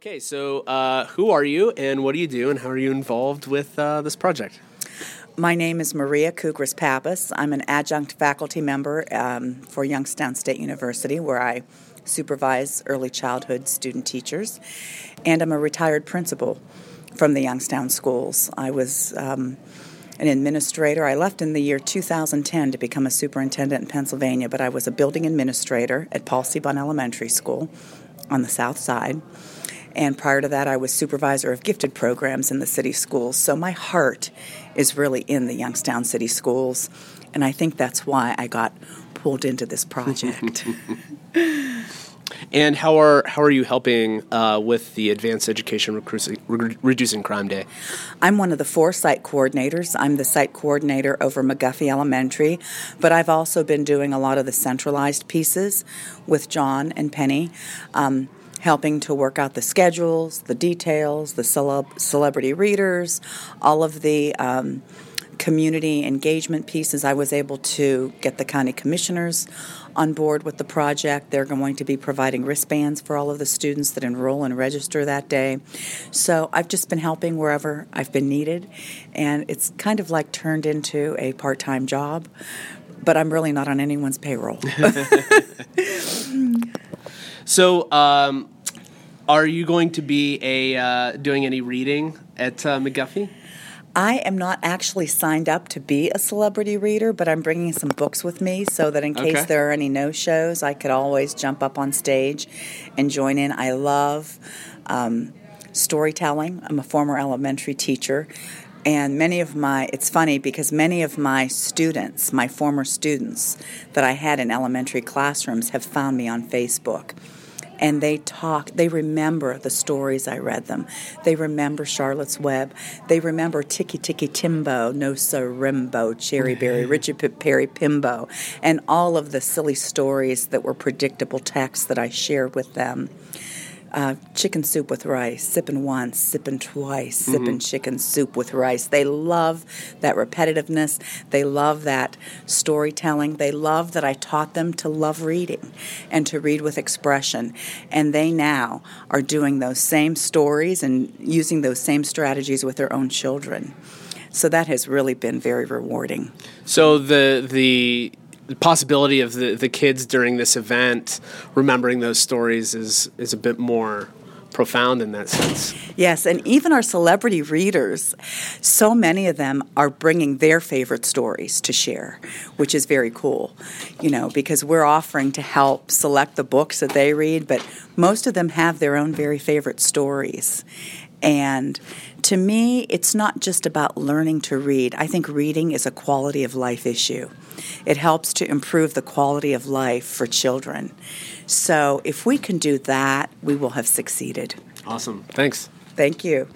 Okay, so uh, who are you and what do you do and how are you involved with uh, this project? My name is Maria Kugris Pappas. I'm an adjunct faculty member um, for Youngstown State University, where I supervise early childhood student teachers, and I'm a retired principal from the Youngstown schools. I was um, an administrator. I left in the year 2010 to become a superintendent in Pennsylvania, but I was a building administrator at Paul C. Bunn Elementary School on the south side. And prior to that, I was supervisor of gifted programs in the city schools. So my heart is really in the Youngstown City Schools. And I think that's why I got pulled into this project. and how are how are you helping uh, with the Advanced Education Re- Reducing Crime Day? I'm one of the four site coordinators. I'm the site coordinator over McGuffey Elementary, but I've also been doing a lot of the centralized pieces with John and Penny. Um, helping to work out the schedules, the details, the celeb- celebrity readers, all of the um, community engagement pieces. I was able to get the county commissioners on board with the project. They're going to be providing wristbands for all of the students that enroll and register that day. So I've just been helping wherever I've been needed, and it's kind of like turned into a part time job, but I'm really not on anyone's payroll. So, um, are you going to be a uh, doing any reading at uh, McGuffey? I am not actually signed up to be a celebrity reader, but I'm bringing some books with me so that in case okay. there are any no shows, I could always jump up on stage and join in. I love um, storytelling. I'm a former elementary teacher. And many of my, it's funny because many of my students, my former students that I had in elementary classrooms, have found me on Facebook and they talk, they remember the stories I read them. They remember Charlotte's Web. They remember Tiki Tiki Timbo, No Sir Rimbo, Cherry Berry, Richard Perry Pimbo, and all of the silly stories that were predictable texts that I shared with them uh, chicken soup with rice, sipping once, sipping twice, mm-hmm. sipping chicken soup with rice. They love that repetitiveness. They love that storytelling. They love that I taught them to love reading and to read with expression. And they now are doing those same stories and using those same strategies with their own children. So that has really been very rewarding. So the the the possibility of the, the kids during this event remembering those stories is is a bit more profound in that sense. Yes, and even our celebrity readers, so many of them are bringing their favorite stories to share, which is very cool, you know, because we're offering to help select the books that they read, but most of them have their own very favorite stories. And to me, it's not just about learning to read. I think reading is a quality of life issue. It helps to improve the quality of life for children. So if we can do that, we will have succeeded. Awesome. Thanks. Thank you.